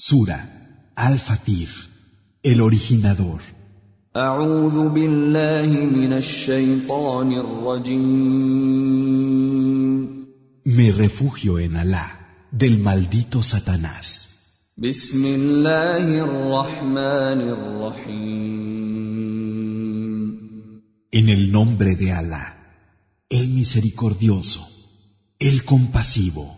Sura Al-Fatir, el originador. Me refugio en Alá del maldito Satanás. En el nombre de Alá, el misericordioso, el compasivo.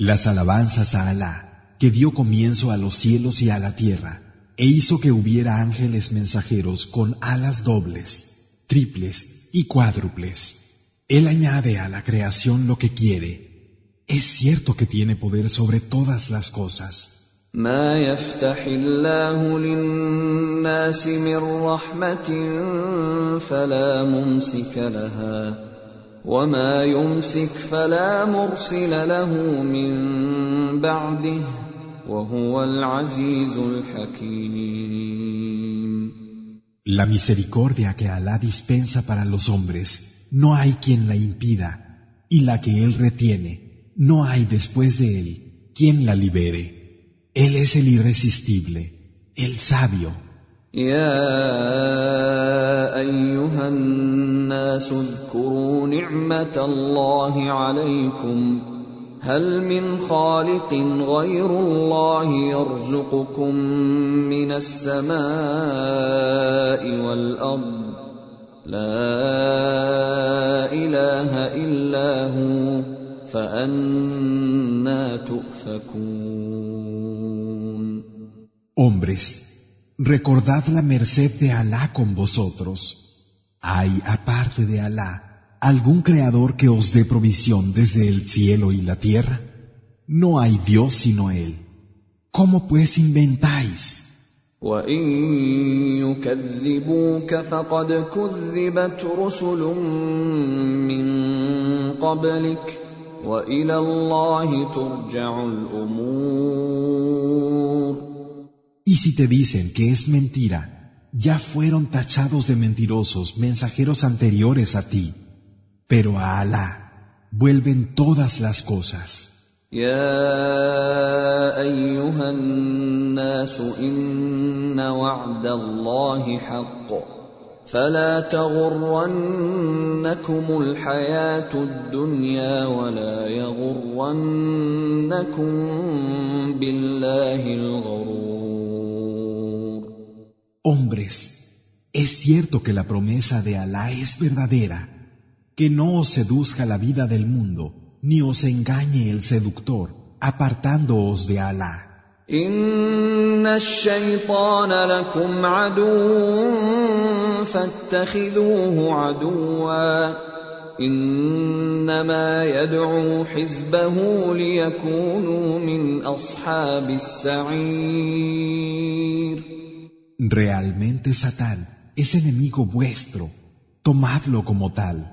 Las alabanzas a Alá, que dio comienzo a los cielos y a la tierra, e hizo que hubiera ángeles mensajeros con alas dobles, triples y cuádruples. Él añade a la creación lo que quiere. Es cierto que tiene poder sobre todas las cosas. ما يفتح الله للناس من رحمة فلا ممسك لها وما يمسك فلا مرسل له من بعده وهو العزيز الحكيم La misericordia que Alá dispensa para los hombres, no hay quien la impida, y la que Él retiene, no hay después de Él quien la libere. Él es el irresistible, el sabio. يا ايها الناس اذكروا نعمة الله عليكم. هل من خالق غير الله يرزقكم من السماء والأرض؟ لا إله إلا هو فأنا تؤفكون. Hombres, recordad la merced de Alá con vosotros. ¿Hay, aparte de Alá, algún creador que os dé provisión desde el cielo y la tierra? No hay Dios sino Él. ¿Cómo pues inventáis? وان يكذبوك فقد كذبت رسل من قبلك والى الله ترجع الامور Y si te dicen que es mentira, ya fueron tachados de mentirosos mensajeros anteriores a ti, pero a Alá vuelven todas las cosas. يا ايها الناس ان وعد الله حق فلا تغرنكم الحياه الدنيا ولا يغرنكم بالله الغرور Hombres, es cierto que la promesa de Alá es verdadera, que no os seduzca la vida del mundo, ni os engañe el seductor, apartándoos de Alá. ان الشيطان لكم عدو فاتخذوه عدوا انما يدعو حزبه ليكونوا من اصحاب السعير Realmente Satán es enemigo vuestro, tomadlo como tal.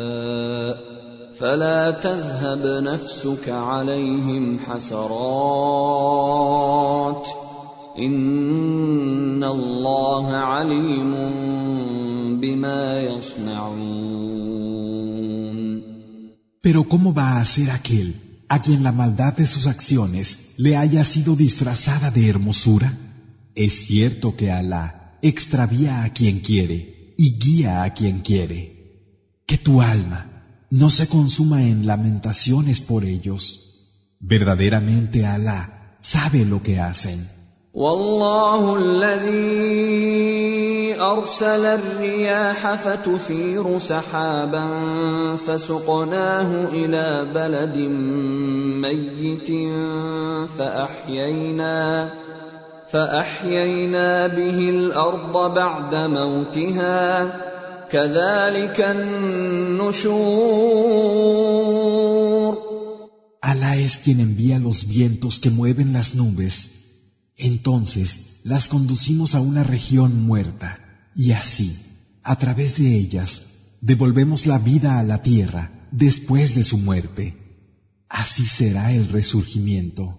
فلا تذهب نفسك عليهم حسرات ان الله عليم بما يصنعون Pero ¿cómo va a ser aquel a quien la maldad de sus acciones le haya sido disfrazada de hermosura? Es cierto que Alá extravía a quien quiere y guía a quien quiere. Que tu alma no se consuma en lamentaciones por ellos. Verdaderamente Alá sabe lo que hacen. والله الذي ارسل الرياح فتثير سحابا فسقناه الى بلد ميت فاحيينا فاحيينا به الارض بعد موتها كذلك النشور Alá es quien envía los vientos que mueven las nubes Entonces las conducimos a una región muerta y así, a través de ellas, devolvemos la vida a la tierra después de su muerte. Así será el resurgimiento.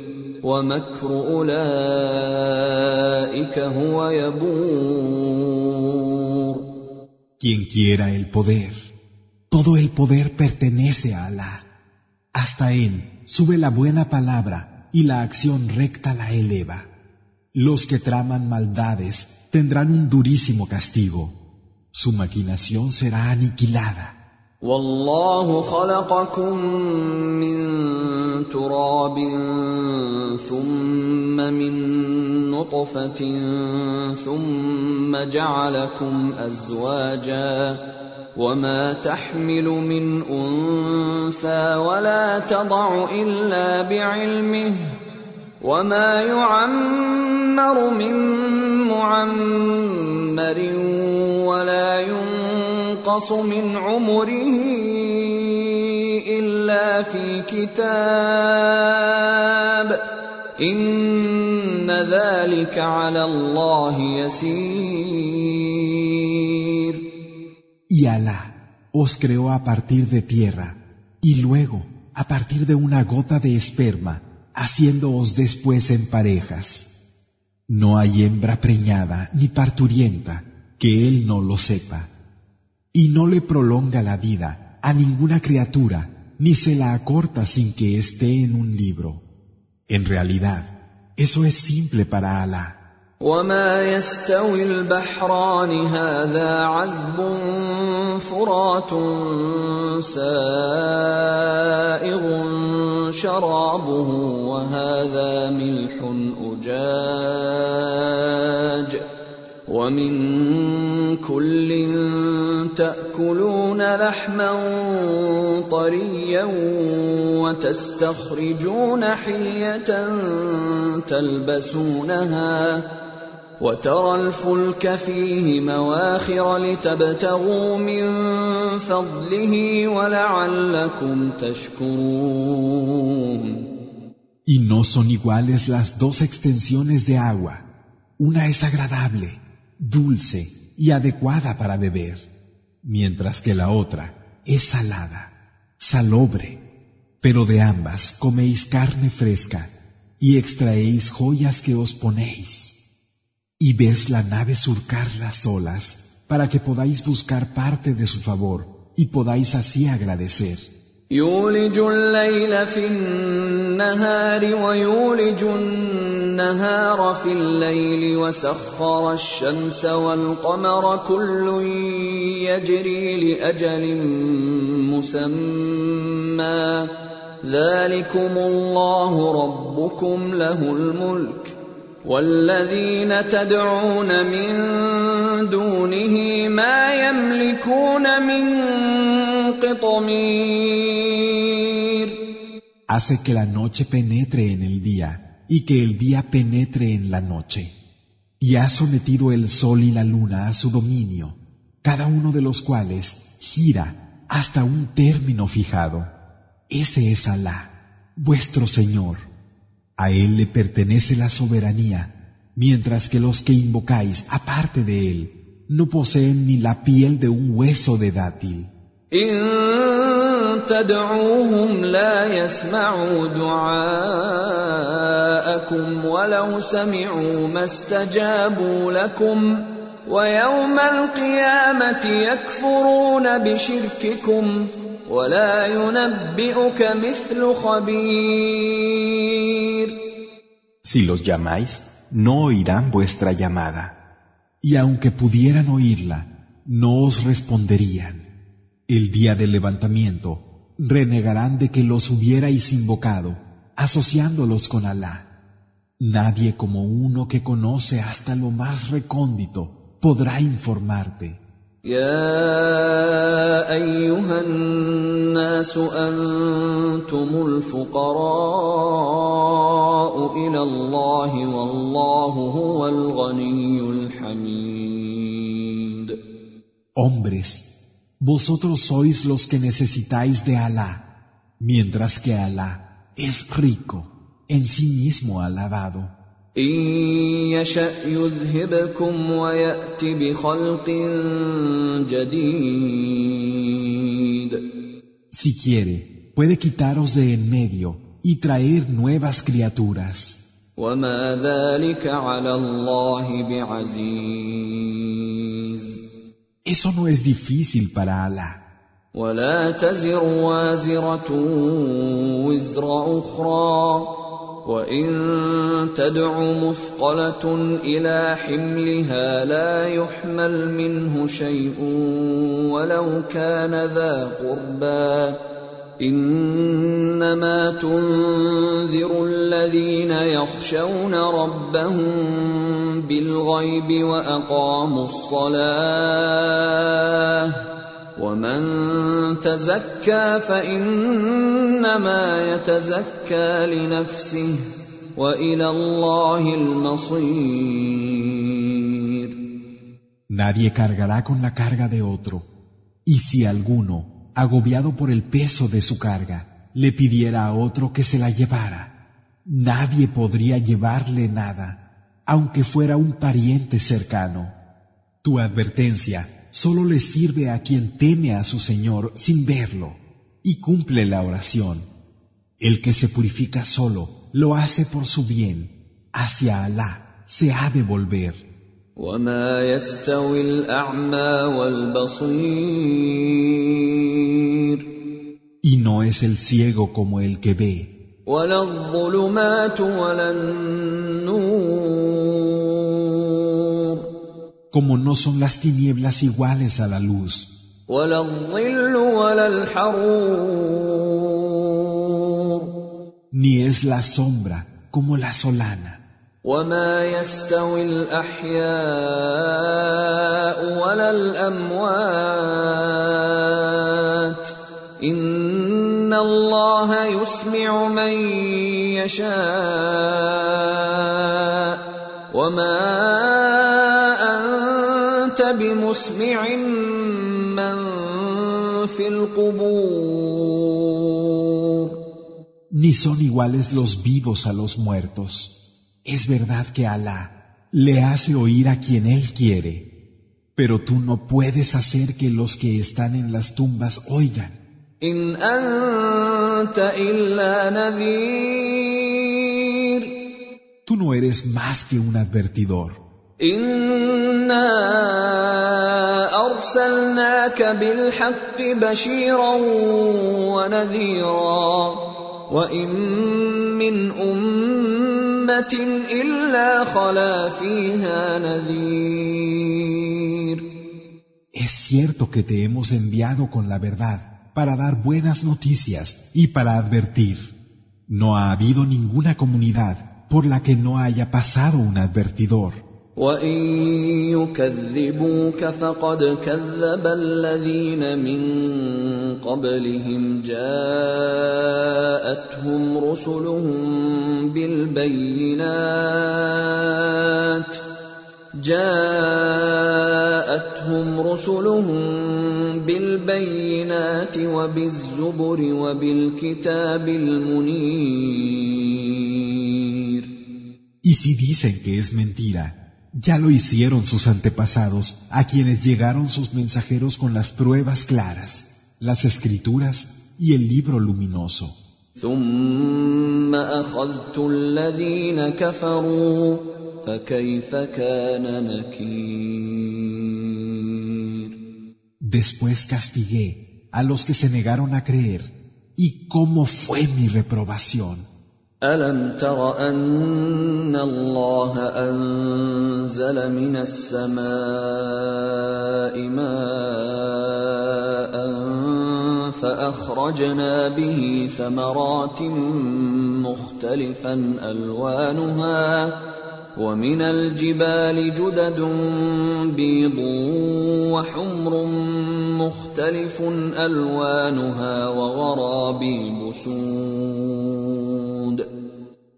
ومكر اولئك هو يبور Quien quiera el poder, todo el poder pertenece a Alá. Hasta Él sube la buena palabra y la acción recta la eleva. Los que traman maldades tendrán un durísimo castigo. Su maquinación será aniquilada. والله خلقكم من تراب ثم من نطفة ثم جعلكم أزواجا وما تحمل من أنثى ولا تضع إلا بعلمه وما يعمر من معمر ينقص من عمره الا في كتاب ان ذلك على الله يسير Y Alá os creó a partir de tierra y luego a partir de una gota de esperma haciéndoos después en parejas. No hay hembra preñada ni parturienta que él no lo sepa. Y no le prolonga la vida a ninguna criatura, ni se la acorta sin que esté en un libro. En realidad, eso es simple para Alá. وما يستوي البحران هذا عذب فرات سائغ شرابه وهذا ملح اجاج ومن لحما طريا وتستخرجون حليه تلبسونها وترى الفلك فيه مواخر لتبتغوا من فضله ولعلكم تشكرون Y no son iguales las dos extensiones de agua. Una es agradable, dulce y adecuada para beber, mientras que la otra es salada, salobre. Pero de ambas coméis carne fresca y extraéis joyas que os ponéis. y ves la nave surcar las olas para que podáis buscar parte de su favor y podáis así agradecer. يولج الليل في النهار ويولج النهار في الليل وسخر الشمس والقمر كل يجري لأجل مسمى. ذلكم الله ربكم له الملك. والذين تدعون من دونه ما يملكون من قطمير. Hace que la noche penetre en el día. Y que el día penetre en la noche. Y ha sometido el sol y la luna a su dominio. cada uno de los cuales gira hasta un término fijado. Ese es Alá, vuestro Señor. A Él le pertenece la soberanía, mientras que los que invocáis aparte de Él no poseen ni la piel de un hueso de dátil. تدعوهم لا يسمعوا دعاءكم ولو سمعوا ما استجابوا لكم ويوم القيامه يكفرون بشرككم ولا ينبئك مثل خبير Si los llamáis, no oirán vuestra llamada. Y aunque pudieran oírla, no os responderían. El día del levantamiento, renegarán de que los hubierais invocado, asociándolos con Alá. Nadie como uno que conoce hasta lo más recóndito podrá informarte. يا ايها الناس انتم الفقراء الى الله والله هو الغني الحميد Hombres, vosotros sois los que necesitáis de Alá, mientras que Alá es rico, en sí mismo alabado. Si quiere, puede quitaros de en medio y traer nuevas criaturas. Eso no es difícil para Alá. ولا تزر وازرة وزر أخرى وإن تدع مثقلة إلى حملها لا يحمل منه شيء ولو كان ذا قربى إنما تنذر الذين يخشون ربهم بالغيب وأقاموا الصلاة ومن تزكى فإنما يتزكى لنفسه وإلى الله المصير. Nadie cargará con la carga de otro, y si alguno agobiado por el peso de su carga, le pidiera a otro que se la llevara. Nadie podría llevarle nada, aunque fuera un pariente cercano. Tu advertencia solo le sirve a quien teme a su Señor sin verlo y cumple la oración. El que se purifica solo lo hace por su bien. Hacia Alá se ha de volver. وما يستوي الاعمى والبصير Y no es el ciego como el que ve. ولا الظلمات ولا النور Como no son las tinieblas iguales a la luz. ولا الظل ولا الحرور Ni es la sombra como la solana. وما يستوي الاحياء ولا الاموات ان الله يسمع من يشاء وما انت بمسمع من في القبور Ni son iguales los vivos a los muertos. Es verdad que Alá le hace oír a quien Él quiere, pero tú no puedes hacer que los que están en las tumbas oigan. Tú no eres más que un advertidor. Es cierto que te hemos enviado con la verdad para dar buenas noticias y para advertir. No ha habido ninguna comunidad por la que no haya pasado un advertidor. قبلهم جاءتهم رسلهم بالبينات جاءتهم رسلهم بالبينات وبالزبر وبالكتاب المنير Y si dicen que es mentira, Ya lo hicieron sus antepasados, a quienes llegaron sus mensajeros con las pruebas claras, las escrituras y el libro luminoso. Después castigué a los que se negaron a creer, y cómo fue mi reprobación. ألم تر أن الله أنزل من السماء ماء فأخرجنا به ثمرات مختلفا ألوانها ومن الجبال جدد بيض وحمر مختلف الوانها وغرابيب سود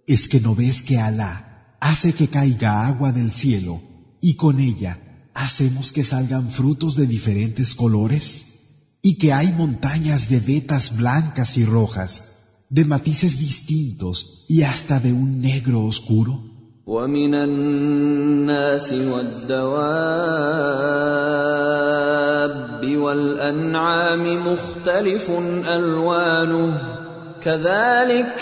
¿Es que no ves que Alá hace que caiga agua del cielo y con ella hacemos que salgan frutos de diferentes colores? ¿Y que hay montañas de vetas blancas y rojas, de matices distintos y hasta de un negro oscuro? ومن الناس والدواب والأنعام مختلف ألوانه. كذلك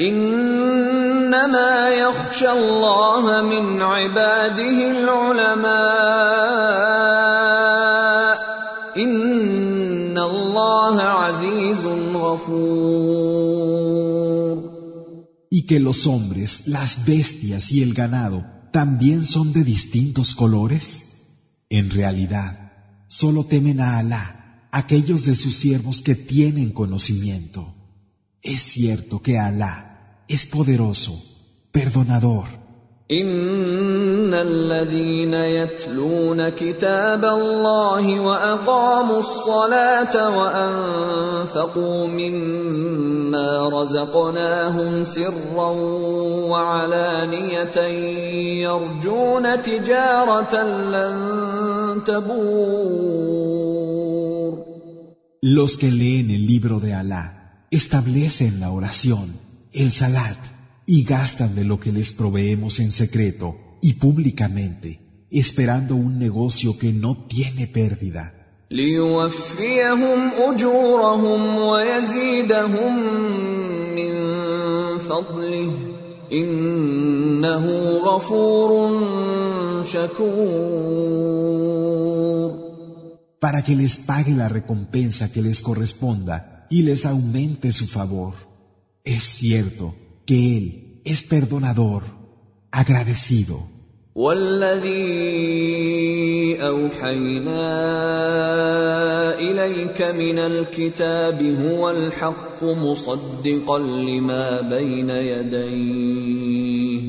إنما يخشى الله من عباده العلماء. إن الله عزيز غفور. Y que los hombres, las bestias y el ganado también son de distintos colores? En realidad, solo temen a Alá aquellos de sus siervos que tienen conocimiento. Es cierto que Alá es poderoso, perdonador. ان الذين يتلون كتاب الله واقاموا الصلاه وانفقوا مما رزقناهم سرا وعلانيه يرجون تجاره لن تبور Los que leen el libro de Alá establecen la oración, el salat, y gastan de lo que les proveemos en secreto y públicamente, esperando un negocio que no tiene pérdida. Para que les pague la recompensa que les corresponda y les aumente su favor. Es cierto que Él es perdonador, agradecido. والذي أوحينا إليك من الكتاب هو الحق مصدقا لما بين يديه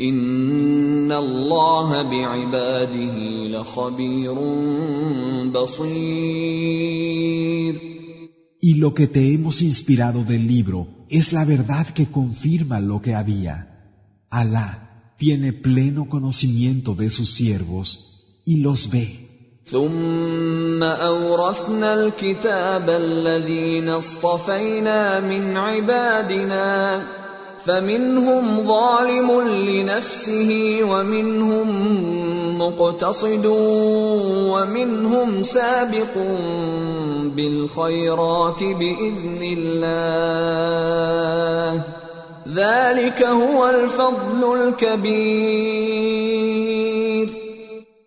إن الله بعباده لخبير بصير Y lo que te hemos inspirado del libro es la verdad que confirma lo que había. Alá tiene pleno conocimiento de sus siervos y los ve. ثم اورثنا الكتاب الذين اصطفينا من عبادنا فمنهم ظالم لنفسه ومنهم مقتصد ومنهم سابق بالخيرات باذن الله ذلك هو الفضل الكبير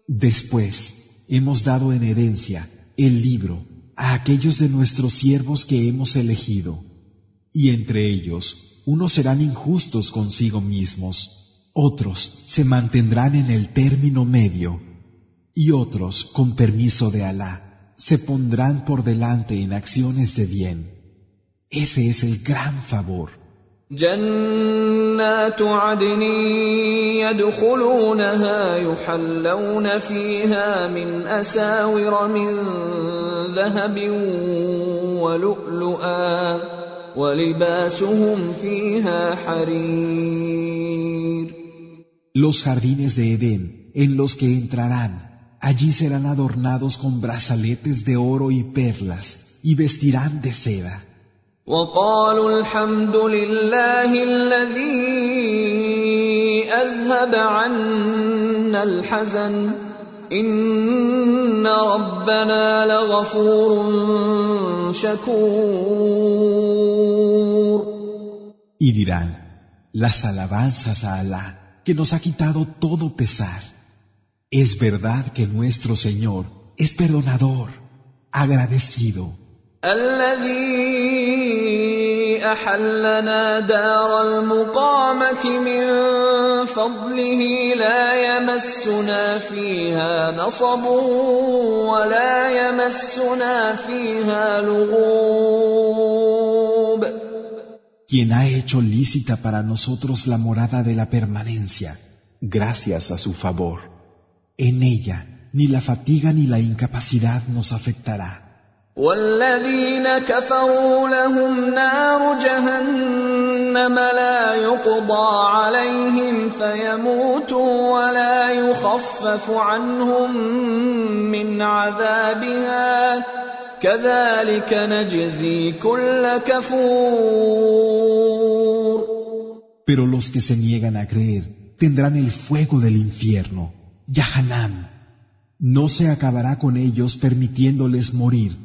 Después hemos dado en herencia el libro a aquellos de nuestros siervos que hemos elegido, y entre ellos unos serán injustos consigo mismos, otros se mantendrán en el término medio, y otros, con permiso de Alá, se pondrán por delante en acciones de bien. Ese es el gran favor. جنات عدن يدخلونها يحلون فيها من اساور من ذهب ولؤلؤا ولباسهم فيها حرير Los jardines de Edén en los que entrarán. Allí serán adornados con brazaletes de oro y perlas y vestirán de seda. وقالوا الحمد لله الذي اذهب عنا الحزن ان ربنا لغفور شكور Y dirán, las alabanzas a Alá, que nos ha quitado todo pesar. Es verdad que nuestro Señor es perdonador, agradecido. الذي احلنا دار المقامه من فضله لا يمسنا فيها نصب ولا يمسنا فيها لغوب quien ha hecho lícita para nosotros la morada de la permanencia, gracias a su favor. En ella ni la fatiga ni la incapacidad nos afectará. والذين كفروا لهم نار جهنم لا يقضى عليهم فيموتوا ولا يخفف عنهم من عذابها كذلك نجزي كل كفور Pero los que se niegan a creer tendrán el fuego del infierno, Yahanam. No se acabará con ellos permitiéndoles morir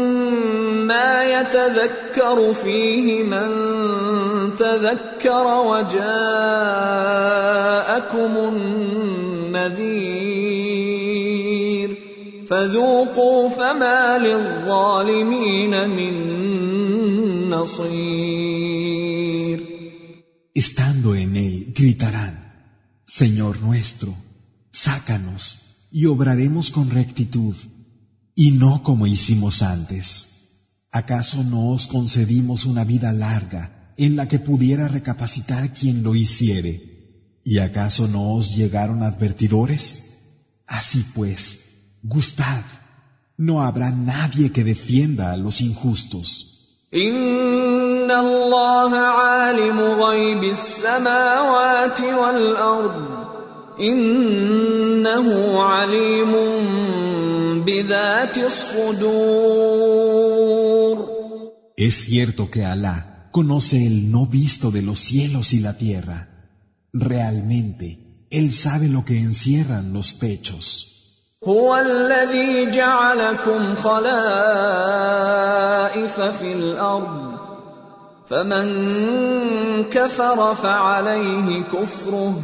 ما يتذكر فيه من تذكر وجاءكم النذير فذوقوا فما للظالمين من نصير Estando en él, gritarán, Señor nuestro, sácanos y obraremos con rectitud, y no como hicimos antes. ¿Acaso no os concedimos una vida larga en la que pudiera recapacitar quien lo hiciere? ¿Y acaso no os llegaron advertidores? Así pues, gustad, no habrá nadie que defienda a los injustos. بذات الصدور Es cierto que Alá conoce el no visto de los cielos y la tierra. Realmente, Él sabe lo que encierran los pechos. هو الذي جعلكم خلائف في الارض فمن كفر فعليه كفره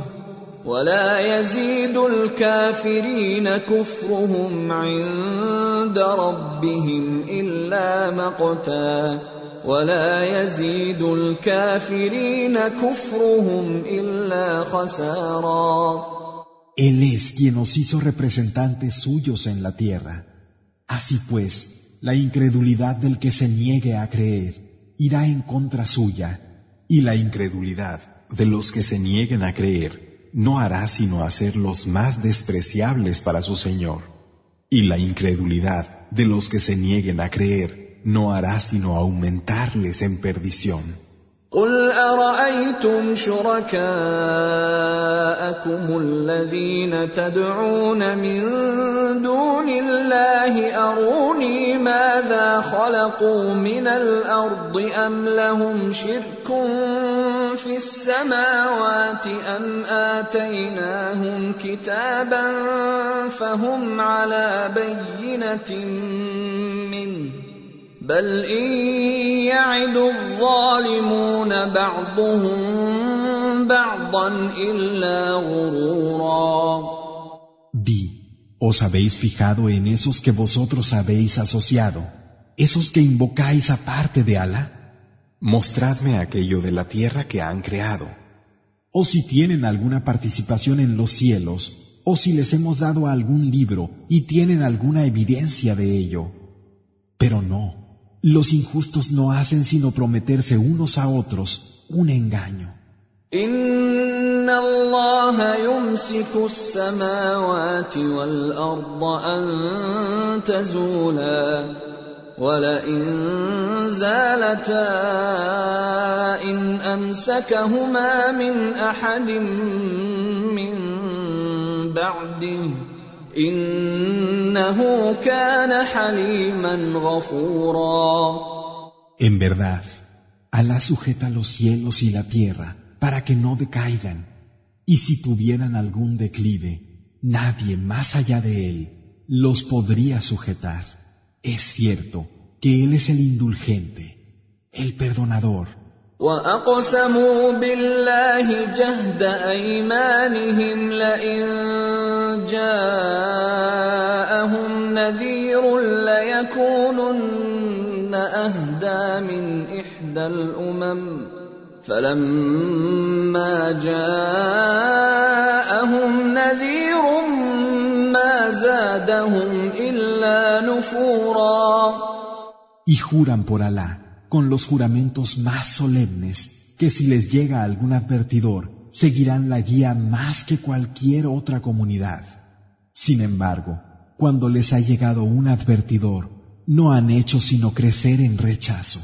ولا يزيد الكافرين كفرهم عند ربهم الا مقتا ولا يزيد الكافرين كفرهم الا خسارا Él es quien nos hizo representantes suyos en la tierra. Así pues, la incredulidad del que se niegue a creer irá en contra suya, y la incredulidad de los que se nieguen a creer no hará sino hacerlos más despreciables para su Señor. Y la incredulidad de los que se nieguen a creer no hará sino aumentarles en perdición. قل ارايتم شركاءكم الذين تدعون من دون الله اروني ماذا خلقوا من الارض ام لهم شرك في السماوات ام اتيناهم كتابا فهم على بينه منه بل ان يعد الظالمون بعضهم بعضا الا غرورا Di, ¿os habéis fijado en esos que vosotros habéis asociado, esos que invocáis aparte de Alá? Mostradme aquello de la tierra que han creado. O si tienen alguna participación en los cielos, o si les hemos dado algún libro y tienen alguna evidencia de ello. Pero no, Los injustos no hacen sino prometerse unos a otros un engaño. إن الله يمسك السماوات والأرض أن تزولا ولئن زالتا إن أمسكهما من أحد من بعده إنه كان حليما غفورا En verdad, Alá sujeta los cielos y la tierra para que no decaigan, y si tuvieran algún declive, nadie más allá de él los podría sujetar. Es cierto que Él es el indulgente, el perdonador. واقسموا بالله جهد ايمانهم لئن جاءهم نذير ليكونن اهدى من احدى الامم فلما جاءهم زادهم الا نفورا Y juran por Alá con los juramentos más solemnes que si les llega algún advertidor, seguirán la guía más que cualquier otra comunidad. Sin embargo, cuando les ha llegado un advertidor, no han hecho sino crecer en rechazo.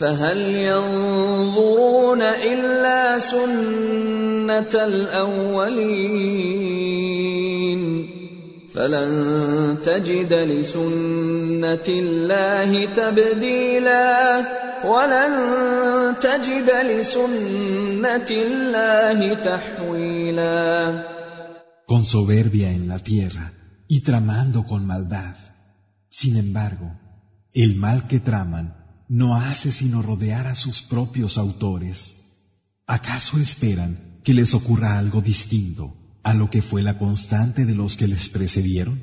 فهل ينظرون إلا سنة الأولين؟ فلن تجد لسنة الله تبديلا ولن تجد لسنة الله تحويلا. Con soberbia en la tierra y tramando con maldad. Sin embargo, el mal que traman no hace sino rodear a sus propios autores. ¿Acaso esperan que les ocurra algo distinto a lo que fue la constante de los que les precedieron?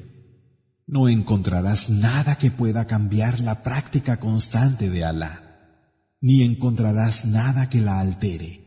No encontrarás nada que pueda cambiar la práctica constante de Alá, ni encontrarás nada que la altere.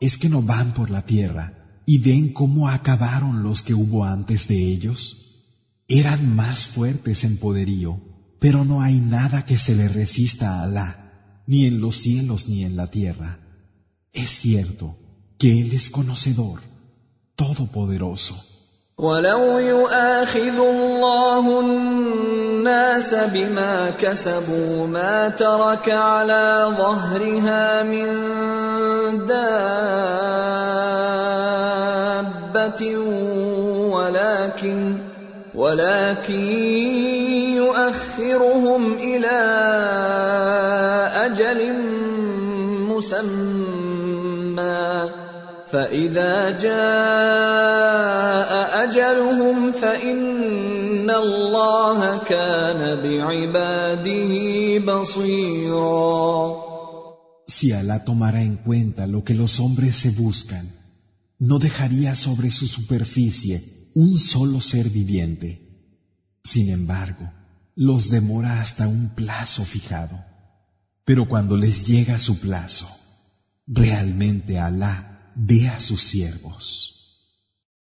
¿Es que no van por la tierra y ven cómo acabaron los que hubo antes de ellos? Eran más fuertes en poderío, pero no hay nada que se le resista a Alá, ni en los cielos ni en la tierra. Es cierto que Él es conocedor, todopoderoso. الناس بما كسبوا ما ترك على ظهرها من دابة ولكن ولكن يؤخرهم إلى أجل مسمى فإذا جاء أجلهم فإن Si Alá tomara en cuenta lo que los hombres se buscan, no dejaría sobre su superficie un solo ser viviente. Sin embargo, los demora hasta un plazo fijado. Pero cuando les llega su plazo, realmente Alá ve a sus siervos.